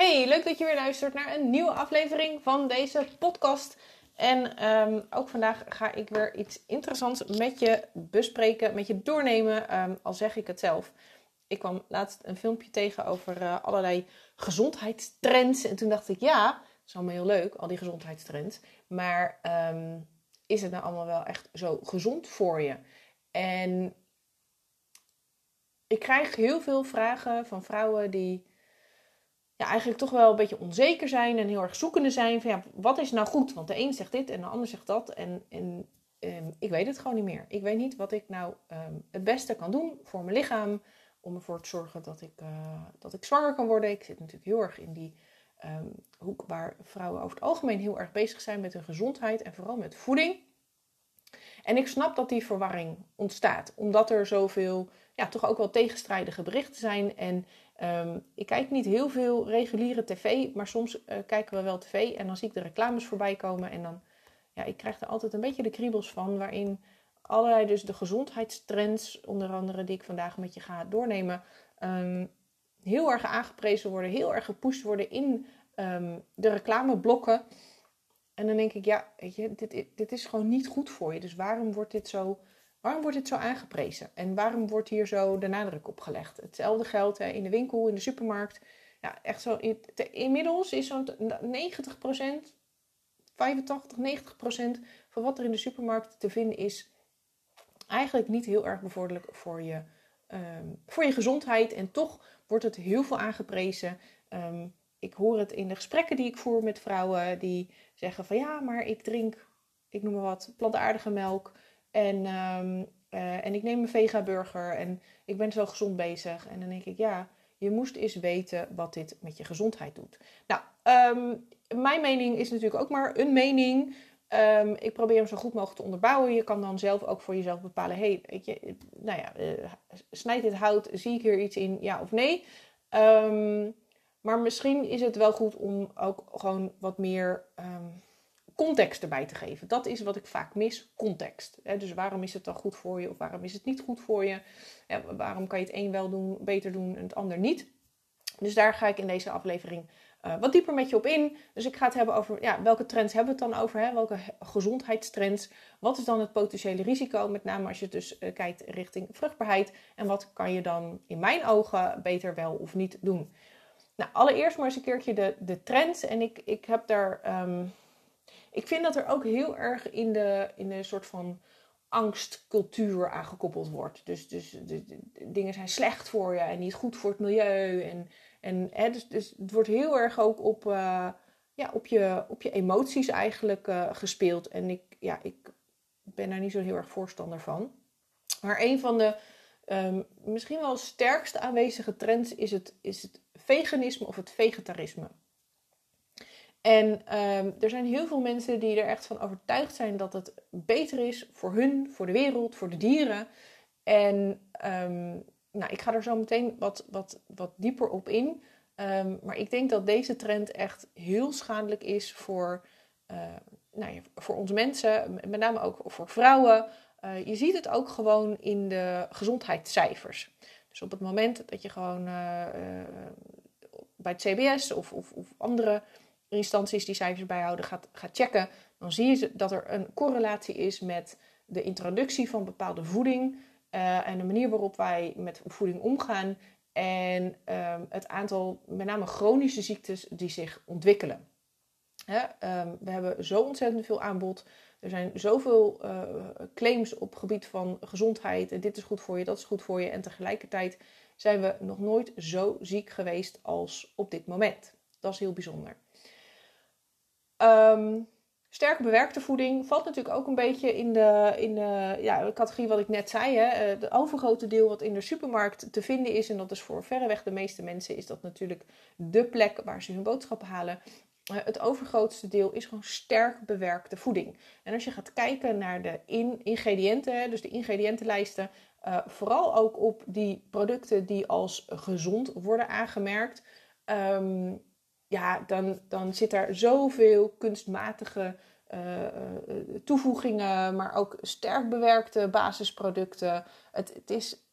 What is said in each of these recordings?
Hey, leuk dat je weer luistert naar een nieuwe aflevering van deze podcast. En ehm, ook vandaag ga ik weer iets interessants met je bespreken, met je doornemen, ehm, al zeg ik het zelf. Ik kwam laatst een filmpje tegen over uh, allerlei gezondheidstrends. En toen dacht ik, ja, dat is allemaal heel leuk, al die gezondheidstrends. Maar ehm, is het nou allemaal wel echt zo gezond voor je? En ik krijg heel veel vragen van vrouwen die ja, eigenlijk toch wel een beetje onzeker zijn en heel erg zoekende zijn van ja, wat is nou goed? Want de een zegt dit en de ander zegt dat. En, en um, ik weet het gewoon niet meer. Ik weet niet wat ik nou um, het beste kan doen voor mijn lichaam. Om ervoor te zorgen dat ik, uh, dat ik zwanger kan worden. Ik zit natuurlijk heel erg in die um, hoek waar vrouwen over het algemeen heel erg bezig zijn met hun gezondheid en vooral met voeding. En ik snap dat die verwarring ontstaat, omdat er zoveel, ja, toch ook wel tegenstrijdige berichten zijn. En um, ik kijk niet heel veel reguliere tv, maar soms uh, kijken we wel tv en dan zie ik de reclames voorbij komen. En dan, ja, ik krijg er altijd een beetje de kriebels van, waarin allerlei dus de gezondheidstrends, onder andere die ik vandaag met je ga doornemen, um, heel erg aangeprezen worden, heel erg gepusht worden in um, de reclameblokken. En dan denk ik, ja, weet je, dit, dit is gewoon niet goed voor je. Dus waarom wordt dit zo, waarom wordt dit zo aangeprezen? En waarom wordt hier zo de nadruk op gelegd? Hetzelfde geldt hè, in de winkel, in de supermarkt. Ja, echt zo. Inmiddels is zo'n 90% 85, 90% van wat er in de supermarkt te vinden is, eigenlijk niet heel erg bevorderlijk voor je, um, voor je gezondheid. En toch wordt het heel veel aangeprezen. Um, ik hoor het in de gesprekken die ik voer met vrouwen die zeggen van ja, maar ik drink, ik noem maar wat, plantaardige melk. En, um, uh, en ik neem een vega-burger en ik ben zo gezond bezig. En dan denk ik, ja, je moest eens weten wat dit met je gezondheid doet. Nou, um, mijn mening is natuurlijk ook maar een mening. Um, ik probeer hem zo goed mogelijk te onderbouwen. Je kan dan zelf ook voor jezelf bepalen: hey, nou ja, uh, snijdt dit hout? Zie ik hier iets in? Ja of nee? Maar misschien is het wel goed om ook gewoon wat meer context erbij te geven. Dat is wat ik vaak mis, context. Dus waarom is het dan goed voor je of waarom is het niet goed voor je? waarom kan je het een wel doen, beter doen en het ander niet? Dus daar ga ik in deze aflevering uh, wat dieper met je op in. Dus ik ga het hebben over ja, welke trends hebben we het dan over? Hè? Welke gezondheidstrends? Wat is dan het potentiële risico? Met name als je dus uh, kijkt richting vruchtbaarheid. En wat kan je dan in mijn ogen beter wel of niet doen? Nou, allereerst maar eens een keertje de, de trends. En ik, ik heb daar. Um, ik vind dat er ook heel erg in de, in de soort van angstcultuur aangekoppeld wordt. Dus, dus dingen zijn slecht voor je en niet goed voor het milieu. En, en hè, dus, dus het wordt heel erg ook op, uh, ja, op, je, op je emoties eigenlijk uh, gespeeld. En ik, ja, ik ben daar niet zo heel erg voorstander van. Maar een van de um, misschien wel sterkste aanwezige trends is het, is het veganisme of het vegetarisme. En um, er zijn heel veel mensen die er echt van overtuigd zijn dat het beter is voor hun, voor de wereld, voor de dieren. En um, nou, ik ga er zo meteen wat, wat, wat dieper op in. Um, maar ik denk dat deze trend echt heel schadelijk is voor, uh, nou ja, voor ons mensen, met name ook voor vrouwen. Uh, je ziet het ook gewoon in de gezondheidscijfers. Dus op het moment dat je gewoon uh, bij het CBS of, of, of, andere instanties die cijfers bijhouden gaat, gaat checken, dan zie je dat er een correlatie is met de introductie van bepaalde voeding uh, en de manier waarop wij met voeding omgaan en um, het aantal met name chronische ziektes die zich ontwikkelen. Hè, um, we hebben zo ontzettend veel aanbod. Er zijn zoveel uh, claims op gebied van gezondheid. En dit is goed voor je, dat is goed voor je. En tegelijkertijd zijn we nog nooit zo ziek geweest als op dit moment. Dat is heel bijzonder. Um, sterke bewerkte voeding valt natuurlijk ook een beetje in de, in de, ja, categorie wat ik net zei. Hè. Het overgrote deel wat in de supermarkt te vinden is, en dat is voor verreweg de meeste mensen, is dat natuurlijk de plek waar ze hun boodschappen halen. Het overgrootste deel is gewoon sterk bewerkte voeding. En als je gaat kijken naar de in ingrediënten, dus de ingrediëntenlijsten, uh, vooral ook op die producten die als gezond worden aangemerkt, um, ja, dan, dan zit er zoveel kunstmatige uh, toevoegingen, maar ook sterk bewerkte basisproducten. Het, het is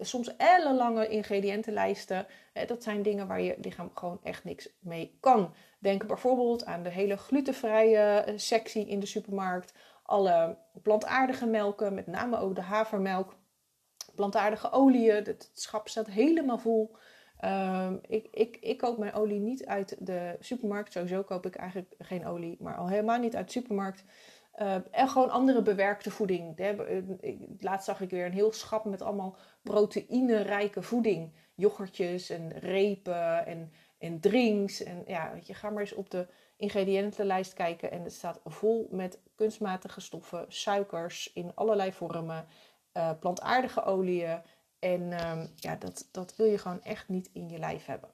soms ellenlange ingrediëntenlijsten. dat zijn dingen waar je lichaam gewoon echt niks mee kan. Denk bijvoorbeeld aan de hele glutenvrije sectie in de supermarkt. Alle plantaardige melken, met name ook de havermelk. Plantaardige oliën, het schap staat helemaal vol. Um, ik, ik, ik koop mijn olie niet uit de supermarkt. Sowieso koop ik eigenlijk geen olie, maar al helemaal niet uit de supermarkt. Uh, en gewoon andere bewerkte voeding. Laatst zag ik weer een heel schap met allemaal proteïnerijke voeding. Yoghurtjes en repen en, en drinks. En ja, je, ga maar eens op de ingrediëntenlijst kijken. En het staat vol met kunstmatige stoffen, suikers in allerlei vormen, uh, plantaardige oliën. En um, ja, dat, dat wil je gewoon echt niet in je lijf hebben.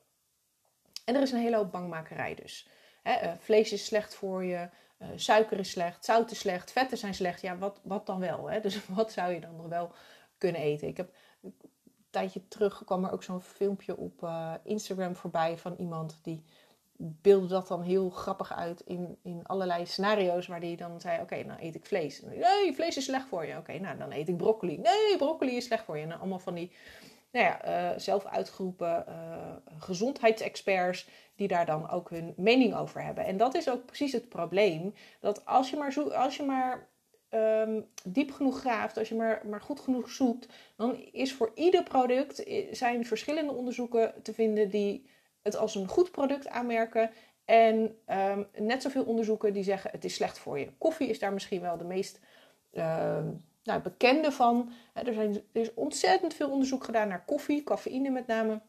En er is een hele hoop bangmakerij dus. Uh, vlees is slecht voor je, uh, suiker is slecht, zout is slecht, vetten zijn slecht. Ja, wat, wat dan wel? Hè? Dus wat zou je dan nog wel kunnen eten? Ik heb een tijdje terug kwam er ook zo'n filmpje op uh, Instagram voorbij van iemand die beelde dat dan heel grappig uit in, in allerlei scenario's waar die dan zei: Oké, dan eet ik vlees. Nee, vlees is slecht voor je. Oké, nou dan eet ik broccoli. Nee, broccoli is slecht voor je. En allemaal van die nou ja, uh, zelf uitgeroepen uh, gezondheidsexperts die daar dan ook hun mening over hebben. En dat is ook precies het probleem. Dat als je maar, zo, als je maar um, diep genoeg graaft, als je maar, maar goed genoeg zoekt, dan is voor ieder product zijn verschillende onderzoeken te vinden die het als een goed product aanmerken. En um, net zoveel onderzoeken die zeggen het is slecht voor je. Koffie is daar misschien wel de meest uh, nou, bekende van. Er, zijn, er is ontzettend veel onderzoek gedaan naar koffie, cafeïne met name.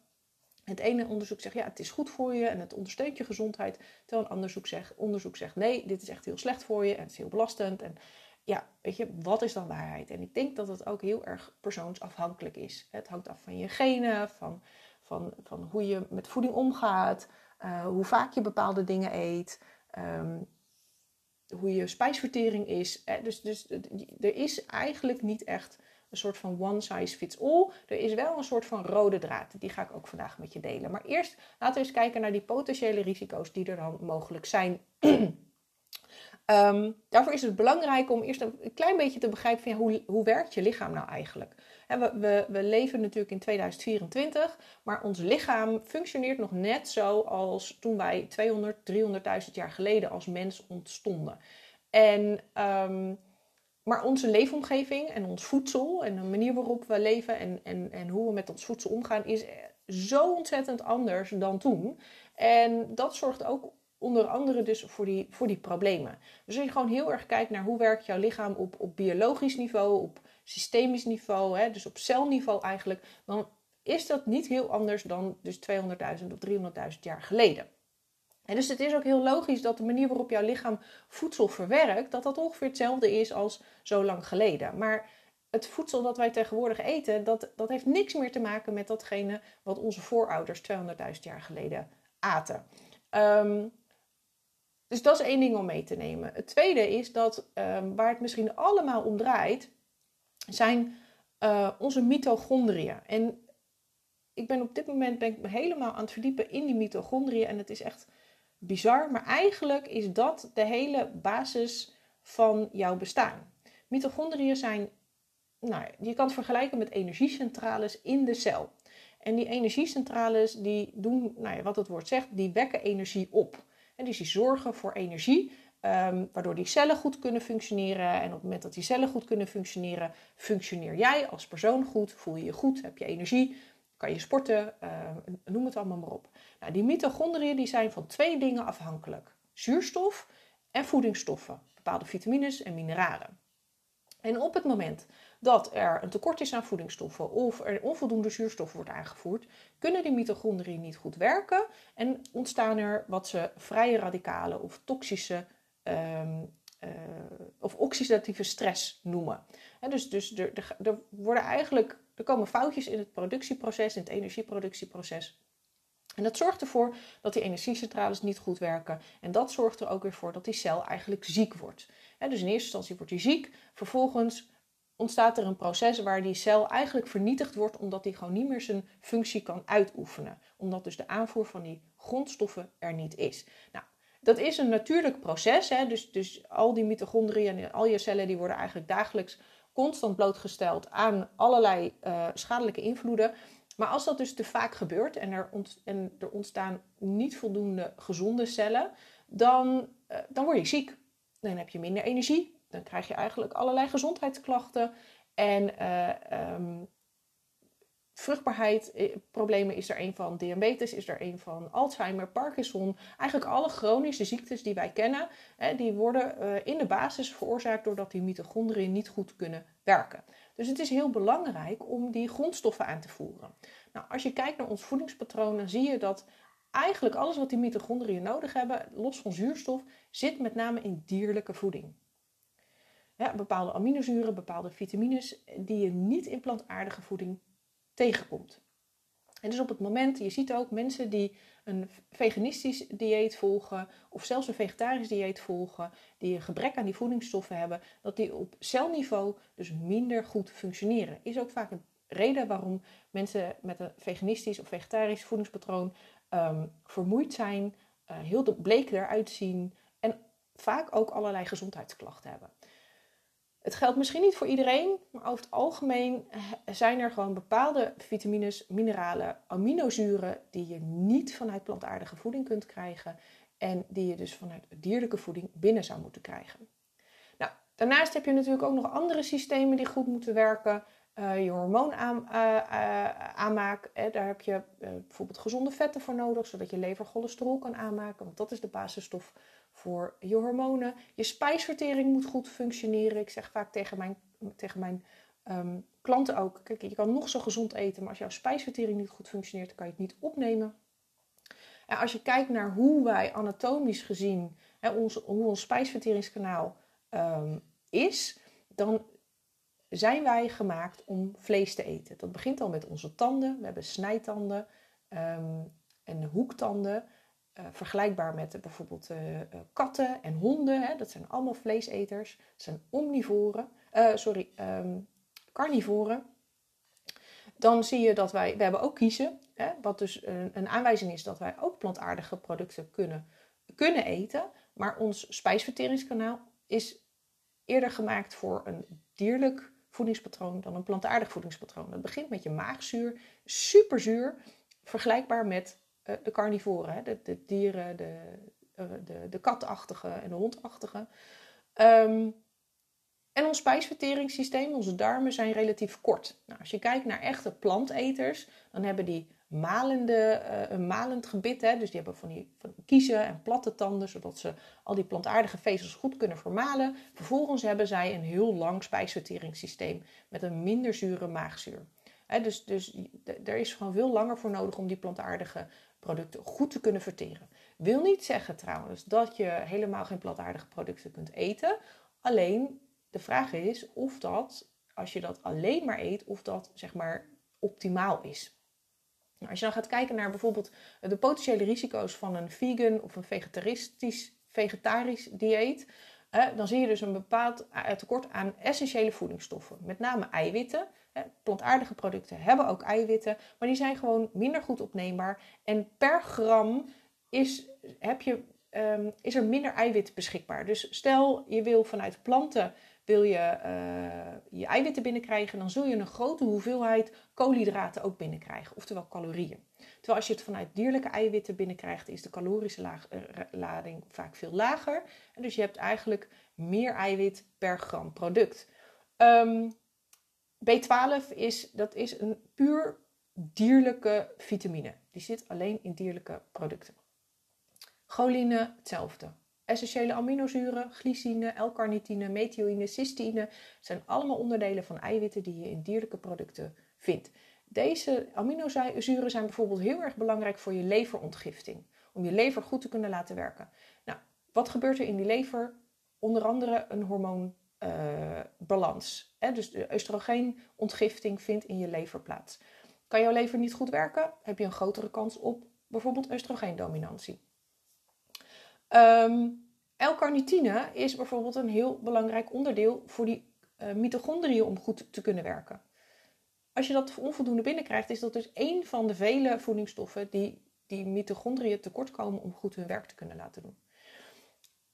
Het ene onderzoek zegt ja, het is goed voor je en het ondersteunt je gezondheid. Terwijl een onderzoek zegt, onderzoek zegt nee, dit is echt heel slecht voor je en het is heel belastend. En ja, weet je, wat is dan waarheid? En ik denk dat het ook heel erg persoonsafhankelijk is. Het hangt af van je genen, van van, van hoe je met voeding omgaat, uh, hoe vaak je bepaalde dingen eet, um, hoe je spijsvertering is. Dus, dus er is eigenlijk niet echt een soort van one size fits all. Er is wel een soort van rode draad. Die ga ik ook vandaag met je delen. Maar eerst laten we eens kijken naar die potentiële risico's die er dan mogelijk zijn. Um, daarvoor is het belangrijk om eerst een klein beetje te begrijpen van hoe, hoe werkt je lichaam nou eigenlijk? we, we, we, leven natuurlijk in 2024, maar ons lichaam functioneert nog net zo als toen wij 200, 300.000 jaar geleden als mens ontstonden. En, um, maar onze leefomgeving en ons voedsel en de manier waarop we leven en, en, en hoe we met ons voedsel omgaan is zo ontzettend anders dan toen. En dat zorgt ook onder andere dus voor die, voor die problemen. Dus als je gewoon heel erg kijkt naar hoe werkt jouw lichaam op, op biologisch niveau, op systemisch niveau, hè, dus op celniveau eigenlijk, dan is dat niet heel anders dan dus 200.000 of 300.000 jaar geleden. En dus het is ook heel logisch dat de manier waarop jouw lichaam voedsel verwerkt, dat dat ongeveer hetzelfde is als zo lang geleden. Maar het voedsel dat wij tegenwoordig eten, dat, dat heeft niks meer te maken met datgene wat onze voorouders 200.000 jaar geleden aten. Um, dus dat is één ding om mee te nemen. Het tweede is dat um, waar het misschien allemaal om draait, zijn uh, onze mitochondriën. En ik ben op dit moment ben ik helemaal aan het verdiepen in die mitochondriën. En het is echt bizar. Maar eigenlijk is dat de hele basis van jouw bestaan. Mitochondriën zijn, nou, je kan het vergelijken met energiecentrales in de cel. En die energiecentrales die doen, nou ja, wat het woord zegt, die wekken energie op. En dus die zorgen voor energie, um, waardoor die cellen goed kunnen functioneren. En op het moment dat die cellen goed kunnen functioneren, functioneer jij als persoon goed, voel je je goed, heb je energie, kan je sporten, uh, noem het allemaal maar op. Nou, die mitochondriën die zijn van twee dingen afhankelijk: zuurstof en voedingsstoffen, bepaalde vitamines en mineralen. En op het moment dat er een tekort is aan voedingsstoffen of er onvoldoende zuurstof wordt aangevoerd, kunnen die mitochondriën niet goed werken en ontstaan er wat ze vrije radicalen of toxische um, uh, of oxidatieve stress noemen. dus dus er, er, worden eigenlijk, er komen foutjes in het productieproces, in het energieproductieproces. En dat zorgt ervoor dat die energiecentrales niet goed werken. En dat zorgt er ook weer voor dat die cel eigenlijk ziek wordt. dus in eerste instantie wordt hij ziek. Vervolgens ontstaat er een proces waar die cel eigenlijk vernietigd wordt omdat die gewoon niet meer zijn functie kan uitoefenen. Omdat dus de aanvoer van die grondstoffen er niet is. Nou, dat is een natuurlijk proces. Hè? Dus, dus al die mitochondriën en al je cellen die worden eigenlijk dagelijks constant blootgesteld aan allerlei uh, schadelijke invloeden. Maar als dat dus te vaak gebeurt en er, en er ontstaan niet voldoende gezonde cellen, dan, uh, dan word je ziek. Dan heb je minder energie, dan krijg je eigenlijk allerlei gezondheidsklachten. En uh, um, vruchtbaarheidsproblemen is er een van, diabetes is er een van, Alzheimer, Parkinson. Eigenlijk alle chronische ziektes die wij kennen, hè, die worden uh, in de basis veroorzaakt doordat die mitochondriën niet goed kunnen werken. Dus het is heel belangrijk om die grondstoffen aan te voeren. Nou, als je kijkt naar ons voedingspatroon, dan zie je dat eigenlijk alles wat die mitochondriën nodig hebben, los van zuurstof, zit met name in dierlijke voeding. Bepaalde aminozuren, bepaalde vitamines die je niet in plantaardige voeding tegenkomt. En dus op het moment, je ziet ook mensen die een veganistisch dieet volgen of zelfs een vegetarisch dieet volgen, die een gebrek aan die voedingsstoffen hebben, dat die op celniveau dus minder goed functioneren. Is ook vaak een reden waarom mensen met een veganistisch of vegetarisch voedingspatroon um, vermoeid zijn, uh, heel bleek eruit zien en vaak ook allerlei gezondheidsklachten hebben. Het geldt misschien niet voor iedereen, maar over het algemeen zijn er gewoon bepaalde vitamines, mineralen, aminozuren die je niet vanuit plantaardige voeding kunt krijgen en die je dus vanuit dierlijke voeding binnen zou moeten krijgen. Nou, daarnaast heb je natuurlijk ook nog andere systemen die goed moeten werken. Uh, je hormoonaanmaak, uh, uh, daar heb je bijvoorbeeld gezonde vetten voor nodig, zodat je lever cholesterol kan aanmaken, want dat is de basisstof voor je hormonen. Je spijsvertering moet goed functioneren. Ik zeg vaak tegen mijn, tegen mijn ehm, klanten ook: kijk, je kan nog zo gezond eten, maar als jouw spijsvertering niet goed functioneert, dan kan je het niet opnemen. En als je kijkt naar hoe wij anatomisch gezien, hè, hoe ons spijsverteringskanaal um, is, dan zijn wij gemaakt om vlees te eten. Dat begint al met onze tanden. We hebben snijtanden um, en hoektanden. Uh, vergelijkbaar met uh, bijvoorbeeld uh, katten en honden. Hè? Dat zijn allemaal vleeseters. Dat zijn omnivoren. sorry, um, carnivoren. Dan zie je dat wij, we hebben ook kiezen. Hè? Wat dus een, een, aanwijzing is dat wij ook plantaardige producten kunnen, kunnen eten. Maar ons spijsverteringskanaal is eerder gemaakt voor een dierlijk voedingspatroon dan een plantaardig voedingspatroon. Het begint met je maagzuur, superzuur, vergelijkbaar met uh, de carnivoren? De, de, dieren, de, uh, de, de katachtige en de hondachtige. Um, en ons spijsverteringssysteem, onze darmen, zijn relatief kort. Nou, als je kijkt naar echte planteters, dan hebben die malende, uh, een malend gebit. Hè? Dus die hebben van die, van kiezen en platte tanden, zodat ze al die plantaardige vezels goed kunnen vermalen. Vervolgens hebben zij een heel lang spijsverteringssysteem met een minder zure maagzuur. Dus, dus er is gewoon veel langer voor nodig om die plantaardige producten goed te kunnen verteren. Wil niet zeggen trouwens dat je helemaal geen plantaardige producten kunt eten. Alleen de vraag is of dat, als je dat alleen maar eet, of dat zeg maar optimaal is. Als je dan gaat kijken naar bijvoorbeeld de potentiële risico's van een vegan of een vegetaristisch vegetarisch dieet, dan zie je dus een bepaald eh, tekort aan essentiële voedingsstoffen, met name eiwitten. Plantaardige producten hebben ook eiwitten, maar die zijn gewoon minder goed opneembaar. En per gram is, heb je, um, is er minder eiwit beschikbaar. Dus stel je wil vanuit planten wil je uh, je eiwitten binnenkrijgen, dan zul je een grote hoeveelheid koolhydraten ook binnenkrijgen, oftewel calorieën. Terwijl als je het vanuit dierlijke eiwitten binnenkrijgt, is de calorische laag, uh, lading vaak veel lager. En dus je hebt eigenlijk meer eiwit per gram product. Um, B12 is, dat is een puur dierlijke vitamine. Die zit alleen in dierlijke producten. Choline, hetzelfde. Essentiële aminozuren, glycine, L-carnitine, methionine, cysteïne zijn allemaal onderdelen van eiwitten die je in dierlijke producten vindt. Deze aminozuren zijn bijvoorbeeld heel erg belangrijk voor je leverontgifting, om je lever goed te kunnen laten werken. Nou, wat gebeurt er in die lever? Onder andere een hormoonbalans. Uh, dus de oestrogenontgifting vindt in je lever plaats. Kan jouw lever niet goed werken, heb je een grotere kans op bijvoorbeeld oestrogeendominantie. Um, L-carnitine is bijvoorbeeld een heel belangrijk onderdeel voor die uh, mitochondriën om goed te kunnen werken. Als je dat onvoldoende binnenkrijgt, is dat dus één van de vele voedingsstoffen die die mitochondriën tekortkomen om goed hun werk te kunnen laten doen.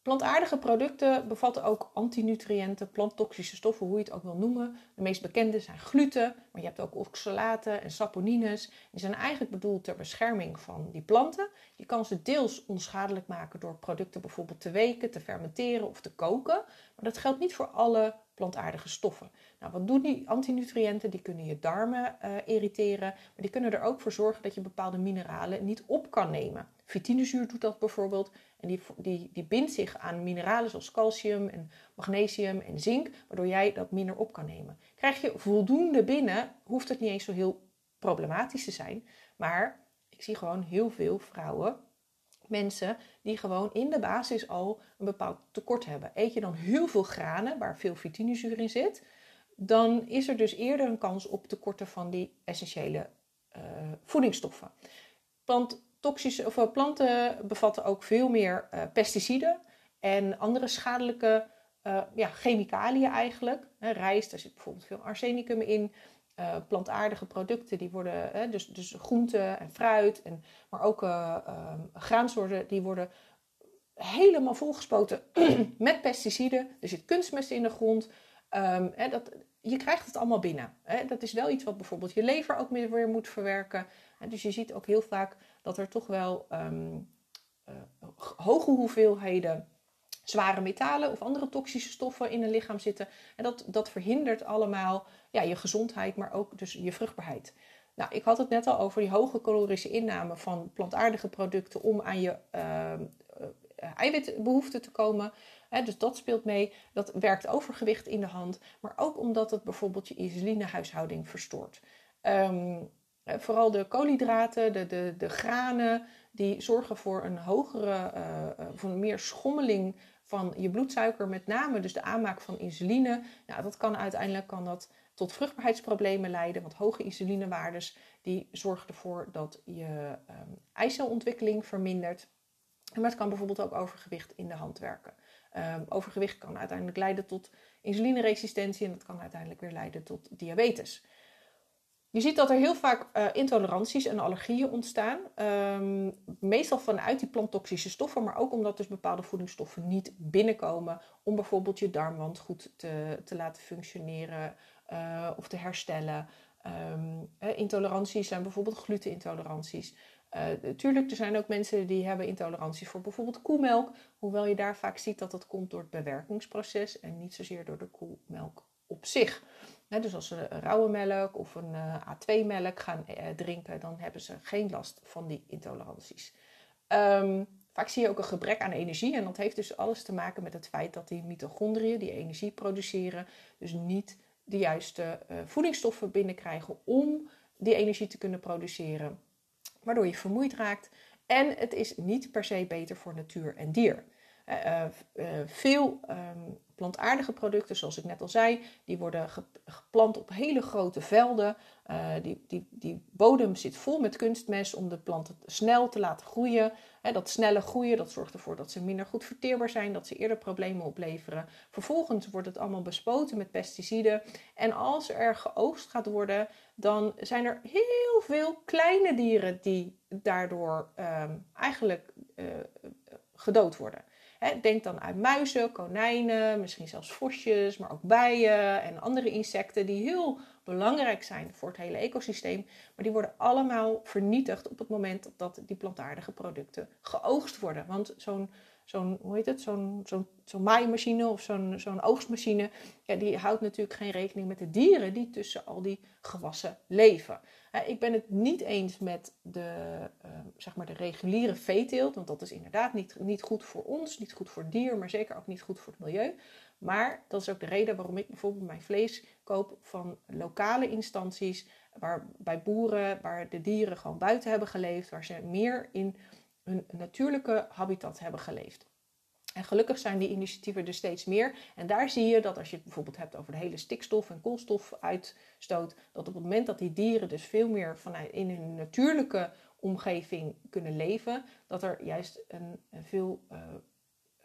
Plantaardige producten bevatten ook antinutriënten, planttoxische stoffen, hoe je het ook wil noemen. De meest bekende zijn gluten, maar je hebt ook oxalaten en saponines. Die zijn eigenlijk bedoeld ter bescherming van die planten. Je kan ze deels onschadelijk maken door producten bijvoorbeeld te weken, te fermenteren of te koken. Maar dat geldt niet voor alle plantaardige stoffen. Nou, wat doen die antinutriënten? Die kunnen je darmen uh, irriteren, maar die kunnen er ook voor zorgen dat je bepaalde mineralen niet op kan nemen. Vitinezuur doet dat bijvoorbeeld en die, die, die bindt zich aan mineralen zoals calcium en magnesium en zink, waardoor jij dat minder op kan nemen. Krijg je voldoende binnen, hoeft het niet eens zo heel problematisch te zijn, maar ik zie gewoon heel veel vrouwen mensen die gewoon in de basis al een bepaald tekort hebben. Eet je dan heel veel granen, waar veel vitinezuur in zit, dan is er dus eerder een kans op tekorten van die essentiële uh, voedingsstoffen. Want toxische, of, eh, planten bevatten ook veel meer uh, pesticiden en andere schadelijke uh, ja, chemicaliën eigenlijk. rijst, daar zit bijvoorbeeld veel arsenicum in. Plantaardige producten, die worden, dus, dus groenten en fruit, en, maar ook uh, graansoorten, die worden helemaal volgespoten met pesticiden. Er zit kunstmest in de grond. Um, hè, dat, je krijgt het allemaal binnen. Dat is wel iets wat bijvoorbeeld je lever ook weer moet verwerken. En dus je ziet ook heel vaak dat er toch wel um, hoge hoeveelheden zware metalen of andere toxische stoffen in een lichaam zitten. En dat, dat verhindert allemaal ja, je gezondheid, maar ook dus je vruchtbaarheid. Nou, ik had het net al over die hoge calorische inname van plantaardige producten om aan je uh, eiwitbehoeften te komen. dus dat speelt mee. Dat werkt overgewicht in de hand, maar ook omdat het bijvoorbeeld je insulinehuishouding verstoort. Um, vooral de koolhydraten, de, de, de granen, die zorgen voor een hogere, uh, voor meer schommeling van je bloedsuiker, met name dus de aanmaak van insuline. Nou, dat kan uiteindelijk kan dat tot vruchtbaarheidsproblemen leiden, want hoge insulinewaardes die zorgen ervoor dat je um, eicelontwikkeling vermindert. Maar het kan bijvoorbeeld ook overgewicht in de hand werken. Um, overgewicht kan uiteindelijk leiden tot insulineresistentie en dat kan uiteindelijk weer leiden tot diabetes. Je ziet dat er heel vaak uh, intoleranties en allergieën ontstaan. Um, meestal vanuit die planttoxische stoffen, maar ook omdat dus bepaalde voedingsstoffen niet binnenkomen om bijvoorbeeld je darmwand goed te, te laten functioneren uh, of te herstellen. Um, intoleranties zijn bijvoorbeeld glutenintoleranties. Natuurlijk, uh, er zijn ook mensen die hebben intoleranties voor bijvoorbeeld koemelk. Hoewel je daar vaak ziet dat dat komt door het bewerkingsproces en niet zozeer door de koemelk op zich dus als ze rauwe melk of een uh, A2-melk gaan uh, drinken, dan hebben ze geen last van die intoleranties. Um, vaak zie je ook een gebrek aan energie en dat heeft dus alles te maken met het feit dat die mitochondriën, die energie produceren, dus niet de juiste uh, voedingsstoffen binnenkrijgen om die energie te kunnen produceren. Waardoor je vermoeid raakt en het is niet per se beter voor natuur en dier. Veel um, plantaardige producten, zoals ik net al zei, die worden geplant op hele grote velden. Die, die, die bodem zit vol met kunstmest om de planten snel te laten groeien. dat snelle groeien dat zorgt ervoor dat ze minder goed verteerbaar zijn, dat ze eerder problemen opleveren. Vervolgens wordt het allemaal bespoten met pesticiden. En als er geoogst gaat worden, dan zijn er heel veel kleine dieren die daardoor um, eigenlijk gedood worden denk dan aan muizen, konijnen, misschien zelfs vosjes, maar ook bijen en andere insecten die heel belangrijk zijn voor het hele ecosysteem. Maar die worden allemaal vernietigd op het moment dat die plantaardige producten geoogst worden. Want zo'n zo'n, hoe heet het, zo'n, zo'n, zo'n maaimachine of zo'n, zo'n oogstmachine, ja, die houdt natuurlijk geen rekening met de dieren die tussen al die gewassen leven. Ik ben het niet eens met de, uh, zeg maar de reguliere veeteelt, want dat is inderdaad niet, niet goed voor ons, niet goed voor het dier, maar zeker ook niet goed voor het milieu. Maar dat is ook de reden waarom ik bijvoorbeeld mijn vlees koop van lokale instanties, waar, bij boeren, waar de dieren gewoon buiten hebben geleefd, waar ze meer in hun natuurlijke habitat hebben geleefd. En gelukkig zijn die initiatieven er steeds meer. En daar zie je dat als je het bijvoorbeeld hebt over de hele stikstof- en koolstofuitstoot, dat op het moment dat die dieren dus veel meer vanuit in hun natuurlijke omgeving kunnen leven, dat er juist een, veel uh,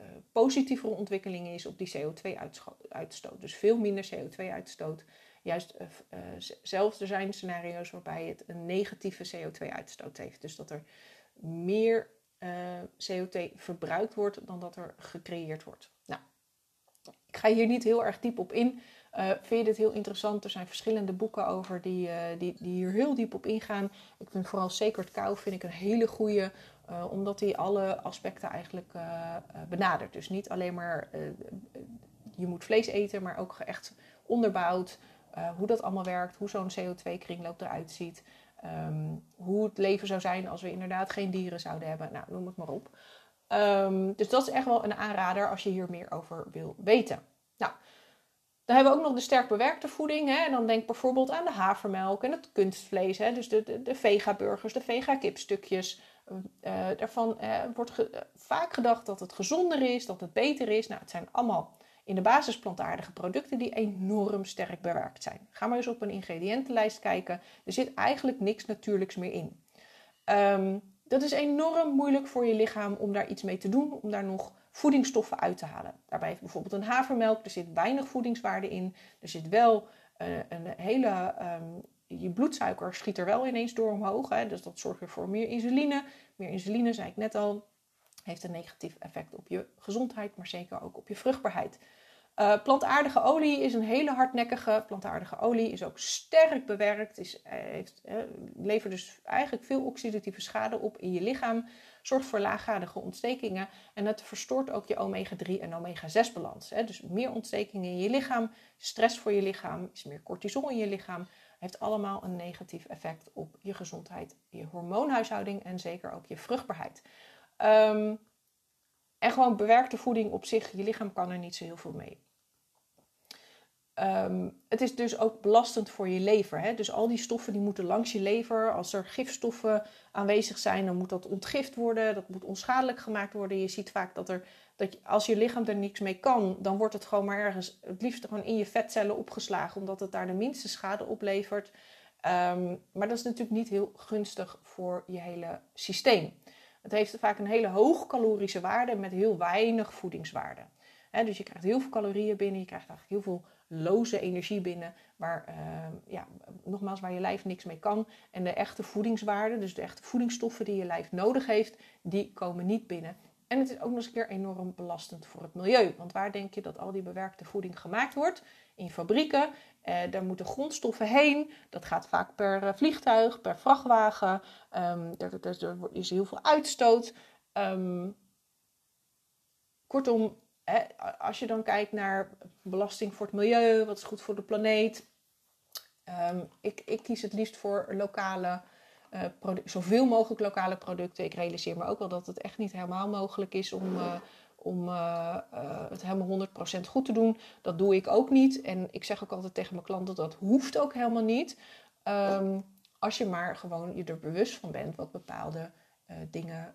uh, positievere ontwikkeling is op die CO2-uitstoot. Dus veel minder CO2-uitstoot. Juist uh, zelfs er zijn scenario's waarbij het een negatieve CO2-uitstoot heeft. Dus dat er meer CO2 verbruikt wordt dan dat er gecreëerd wordt. Nou, ik ga hier niet heel erg diep op in. Uh, vind je dit heel interessant? Er zijn verschillende boeken over die, uh, die, die hier heel diep op ingaan. Ik vind vooral Sacred Cow vind ik een hele goede, uh, omdat hij alle aspecten eigenlijk benadert. Dus niet alleen maar je moet vlees eten, maar ook echt onderbouwd hoe dat allemaal werkt, hoe zo'n CO2-kringloop eruit ziet. Um, hoe het leven zou zijn als we inderdaad geen dieren zouden hebben. Nou, noem het maar op. Um, dus dat is echt wel een aanrader als je hier meer over wil weten. Nou, dan hebben we ook nog de sterk bewerkte voeding. Hè? Dan denk bijvoorbeeld aan de havermelk en het kunstvlees. Hè? Dus de, de, de vega-burgers, de vega-kipstukjes. Uh, daarvan uh, wordt vaak gedacht dat het gezonder is, dat het beter is. Nou, het zijn allemaal in de basis plantaardige producten die enorm sterk bewerkt zijn. Ga maar eens op een ingrediëntenlijst kijken. Er zit eigenlijk niks natuurlijks meer in. Um, dat is enorm moeilijk voor je lichaam om daar iets mee te doen, om daar nog voedingsstoffen uit te halen. Daarbij heeft bijvoorbeeld een havermelk, er zit weinig voedingswaarde in. Er zit wel uh, een hele. Um, je bloedsuiker schiet er wel ineens door omhoog. Hè? Dus dat zorgt weer voor meer insuline. Meer insuline, zei ik net al, heeft een negatief effect op je gezondheid, maar zeker ook op je vruchtbaarheid. Uh, plantaardige olie is een hele hardnekkige. Plantaardige olie is ook sterk bewerkt. Is, uh, heeft, uh, levert dus eigenlijk veel oxidatieve schade op in je lichaam. Zorgt voor laaggradige ontstekingen. En het verstoort ook je omega-3 en omega-6 balans. Dus meer ontstekingen in je lichaam, stress voor je lichaam, is meer cortisol in je lichaam. Heeft allemaal een negatief effect op je gezondheid, je hormoonhuishouding en zeker ook je vruchtbaarheid. Um, en gewoon bewerkte voeding op zich, je lichaam kan er niet zo heel veel mee. Um, het is dus ook belastend voor je lever. Hè? Dus al die stoffen die moeten langs je lever. Als er gifstoffen aanwezig zijn, dan moet dat ontgift worden. Dat moet onschadelijk gemaakt worden. Je ziet vaak dat, er, dat als je lichaam er niks mee kan, dan wordt het gewoon maar ergens, het liefst gewoon in je vetcellen opgeslagen, omdat het daar de minste schade oplevert. Um, maar dat is natuurlijk niet heel gunstig voor je hele systeem. Het heeft vaak een hele hoogcalorische waarde met heel weinig voedingswaarde. dus je krijgt heel veel calorieën binnen, je krijgt eigenlijk heel veel loze energie binnen, waar, uh, ja, nogmaals, waar je lijf niks mee kan. En de echte voedingswaarden, dus de echte voedingsstoffen die je lijf nodig heeft, die komen niet binnen. En het is ook nog eens een keer enorm belastend voor het milieu. Want waar denk je dat al die bewerkte voeding gemaakt wordt? In fabrieken. Eh, daar moeten grondstoffen heen. Dat gaat vaak per eh, vliegtuig, per vrachtwagen. Um, er, is heel veel uitstoot. Um, kortom, hè, als je dan kijkt naar belasting voor het milieu, wat is goed voor de planeet. Um, ik, ik kies het liefst voor lokale uh, zoveel mogelijk lokale producten. Ik realiseer me ook wel dat het echt niet helemaal mogelijk is om, uh, om uh, het helemaal 100% goed te doen. Dat doe ik ook niet. En ik zeg ook altijd tegen mijn klanten dat hoeft ook helemaal niet. Um, als je maar gewoon je er bewust van bent wat bepaalde dingen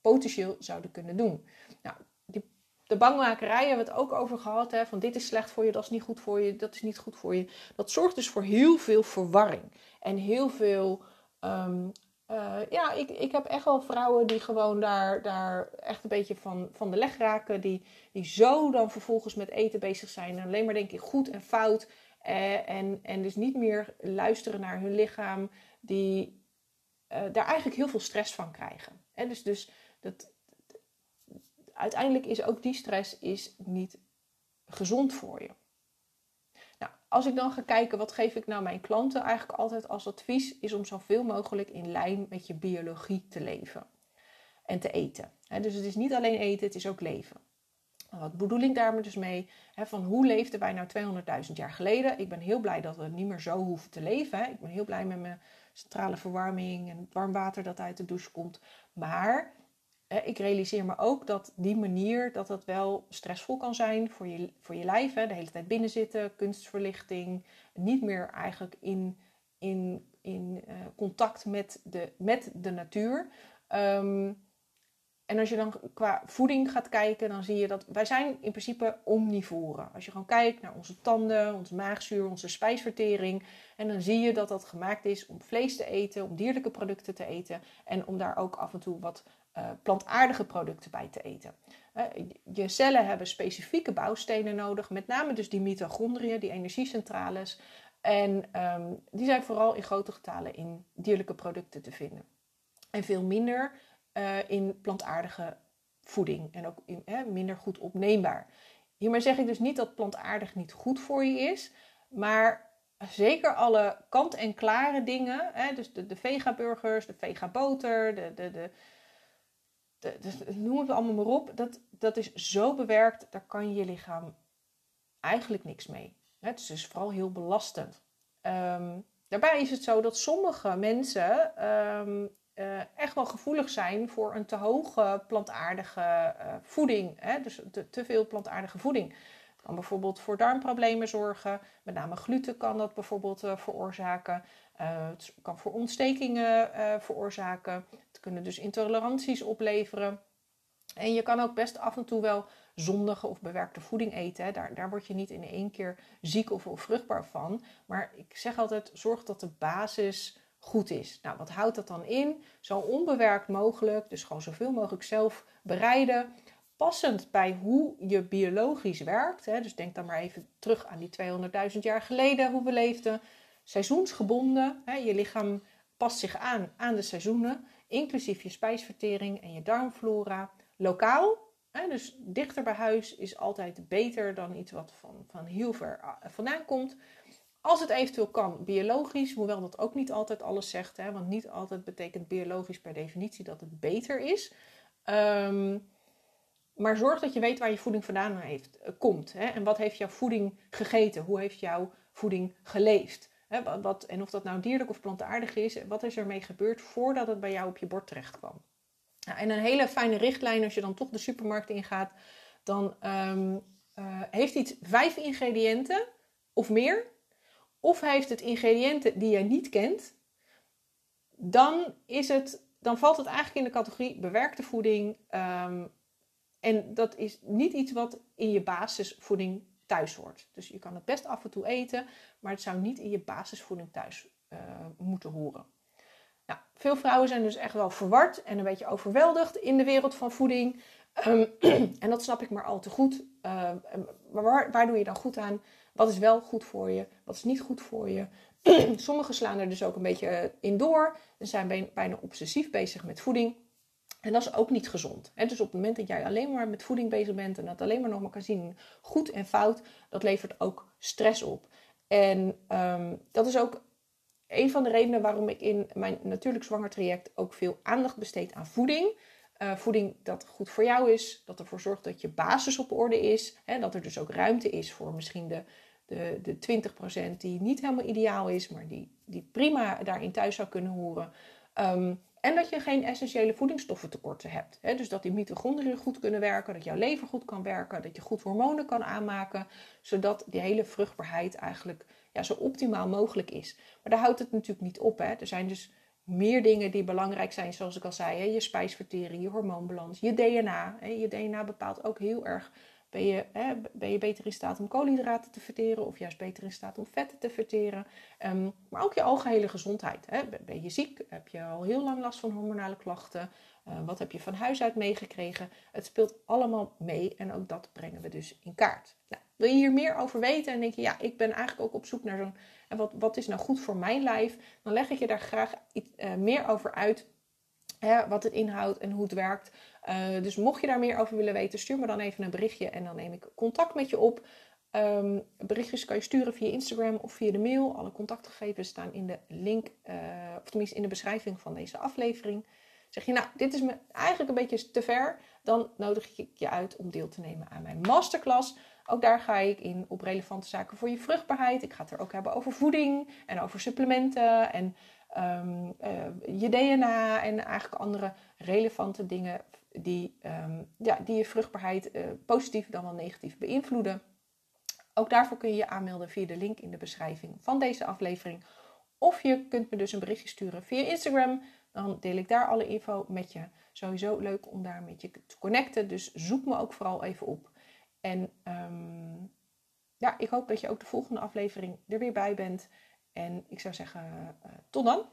potentieel zouden kunnen doen. Nou, die, de bangmakerij hebben we het ook over gehad. Hè, van dit is slecht voor je, dat is niet goed voor je, dat is niet goed voor je. Dat zorgt dus voor heel veel verwarring. En heel veel Um, uh, ja, ik, ik heb echt wel vrouwen die gewoon daar, daar echt een beetje van, van de leg raken. Die, die zo dan vervolgens met eten bezig zijn. En alleen maar denken goed en fout. Eh, en, en dus niet meer luisteren naar hun lichaam. Die uh, daar eigenlijk heel veel stress van krijgen. En dus, dus dat, uiteindelijk is ook die stress is niet gezond voor je als ik dan ga kijken, wat geef ik nou mijn klanten eigenlijk altijd als advies, is om zoveel mogelijk in lijn met je biologie te leven en te eten. dus het is niet alleen eten, het is ook leven. Wat bedoel ik daar dus mee? van hoe leefden wij nou 200.000 jaar geleden? Ik ben heel blij dat we niet meer zo hoeven te leven. Ik ben heel blij met mijn centrale verwarming en warm water dat uit de douche komt. Maar ik realiseer me ook dat die manier dat dat wel stressvol kan zijn voor je, voor je lijf. De hele tijd binnen zitten, kunstverlichting, niet meer eigenlijk in, in, in uh, contact met de, met de natuur. Um, en als je dan qua voeding gaat kijken, dan zie je dat wij zijn in principe omnivoren. Als je gewoon kijkt naar onze tanden, onze maagzuur, onze spijsvertering. En dan zie je dat dat gemaakt is om vlees te eten, om dierlijke producten te eten. En om daar ook af en toe wat uh, plantaardige producten bij te eten. Uh, je cellen hebben specifieke bouwstenen nodig, met name dus die mitochondriën, die energiecentrales. En um, die zijn vooral in grote getalen in dierlijke producten te vinden. En veel minder uh, in plantaardige voeding en ook in, minder goed opneembaar. Hiermee zeg ik dus niet dat plantaardig niet goed voor je is, maar zeker alle kant-en-klare dingen, dus de, de vega-burgers, de vega-boter, de, de, de, de, noem het allemaal maar op, dat, dat is zo bewerkt, daar kan je lichaam eigenlijk niks mee. Het is dus vooral heel belastend. Um, daarbij is het zo dat sommige mensen um, uh, echt wel gevoelig zijn voor een te hoge plantaardige uh, voeding. Hè? Dus te, veel plantaardige voeding. Kan bijvoorbeeld voor darmproblemen zorgen. Met name gluten kan dat bijvoorbeeld uh, veroorzaken. Het kan voor ontstekingen veroorzaken. Het kunnen dus intoleranties opleveren. En je kan ook best af en toe wel zondige of bewerkte voeding eten. Daar, daar word je niet in één keer ziek of, of vruchtbaar van. Maar ik zeg altijd, zorg dat de basis goed is. Nou, wat houdt dat dan in? Zo onbewerkt mogelijk, dus gewoon zoveel mogelijk zelf bereiden. Passend bij hoe je biologisch werkt. Hè. Dus denk dan maar even terug aan die 200.000 jaar geleden, hoe we leefden. Seizoensgebonden. Hè. Je lichaam past zich aan aan de seizoenen, inclusief je spijsvertering en je darmflora. Lokaal, hè, dus dichter bij huis, is altijd beter dan iets wat van, van heel ver ah, vandaan komt. Als het eventueel kan, biologisch, hoewel dat ook niet altijd alles zegt, hè, want niet altijd betekent biologisch per definitie dat het beter is. Ehm, maar zorg dat je weet waar je voeding vandaan heeft, uh, komt. Hè, en wat heeft jouw voeding gegeten? Hoe heeft jouw voeding geleefd? Wat, en of dat nou dierlijk of plantaardig is, wat is ermee gebeurd voordat het bij jou op je bord terecht kwam? Nou, en een hele fijne richtlijn, als je dan toch de supermarkt ingaat, dan um, uh, heeft iets vijf ingrediënten of meer of heeft het ingrediënten die jij niet kent, dan, is het, dan valt het eigenlijk in de categorie bewerkte voeding. Um, en dat is niet iets wat in je basisvoeding thuis hoort. Dus je kan het best af en toe eten, maar het zou niet in je basisvoeding thuis uh, moeten horen. Nou, veel vrouwen zijn dus echt wel verward en een beetje overweldigd in de wereld van voeding. Um, en dat snap ik maar al te goed. Uh, maar waar, waar doe je dan goed aan? Wat is wel goed voor je? Wat is niet goed voor je? Sommigen slaan er dus ook een beetje eh, in door en zijn bijna obsessief bezig met voeding. En dat is ook niet gezond. Dus op het moment dat jij alleen maar met voeding bezig bent en dat alleen maar nog maar kan zien goed en fout, dat levert ook stress op. En um, dat is ook een van de redenen waarom ik in mijn natuurlijk zwanger traject ook veel aandacht besteed aan voeding. Uh, voeding dat goed voor jou is, dat ervoor zorgt dat je basis op orde is. Hè, dat er dus ook ruimte is voor misschien de de, de 20% die niet helemaal ideaal is, maar die, die prima daarin thuis zou kunnen horen. Um, en dat je geen essentiële voedingsstoffentekorten hebt. Hè? Dus dat die mitochondriën goed kunnen werken, dat jouw lever goed kan werken, dat je goed hormonen kan aanmaken, zodat die hele vruchtbaarheid eigenlijk ja, zo optimaal mogelijk is. Maar daar houdt het natuurlijk niet op. Hè? Er zijn dus meer dingen die belangrijk zijn, zoals ik al zei. Je spijsvertering, je hormoonbalans, je DNA. Je DNA bepaalt ook heel erg ben je, hè, ben je beter in staat om koolhydraten te verteren of juist beter in staat om vetten te verteren? Um, maar ook je algehele gezondheid. Hè. Ben je ziek? Heb je al heel lang last van hormonale klachten? Uh, wat heb je van huis uit meegekregen? Het speelt allemaal mee en ook dat brengen we dus in kaart. Nou, wil je hier meer over weten en denk je, ja, ik ben eigenlijk ook op zoek naar zo'n, en wat, wat is nou goed voor mijn lijf? Dan leg ik je daar graag iets, uh, meer over uit Hè, wat het inhoudt en hoe het werkt. Uh, dus mocht je daar meer over willen weten, stuur me dan even een berichtje en dan neem ik contact met je op. Um, berichtjes kan je sturen via Instagram of via de mail. Alle contactgegevens staan in de link, uh, of tenminste in de beschrijving van deze aflevering. Zeg je, nou, dit is me eigenlijk een beetje te ver, dan nodig ik je uit om deel te nemen aan mijn masterclass. Ook daar ga ik in op relevante zaken voor je vruchtbaarheid. Ik ga het er ook hebben over voeding en over supplementen en um, uh, je DNA en eigenlijk andere relevante dingen die, um, ja, die je vruchtbaarheid uh, positief dan wel negatief beïnvloeden. Ook daarvoor kun je je aanmelden via de link in de beschrijving van deze aflevering. Of je kunt me dus een berichtje sturen via Instagram. Dan deel ik daar alle info met je. Sowieso leuk om daar met je te connecten. Dus zoek me ook vooral even op. En um, ja, ik hoop dat je ook de volgende aflevering er weer bij bent. En ik zou zeggen, uh, tot dan.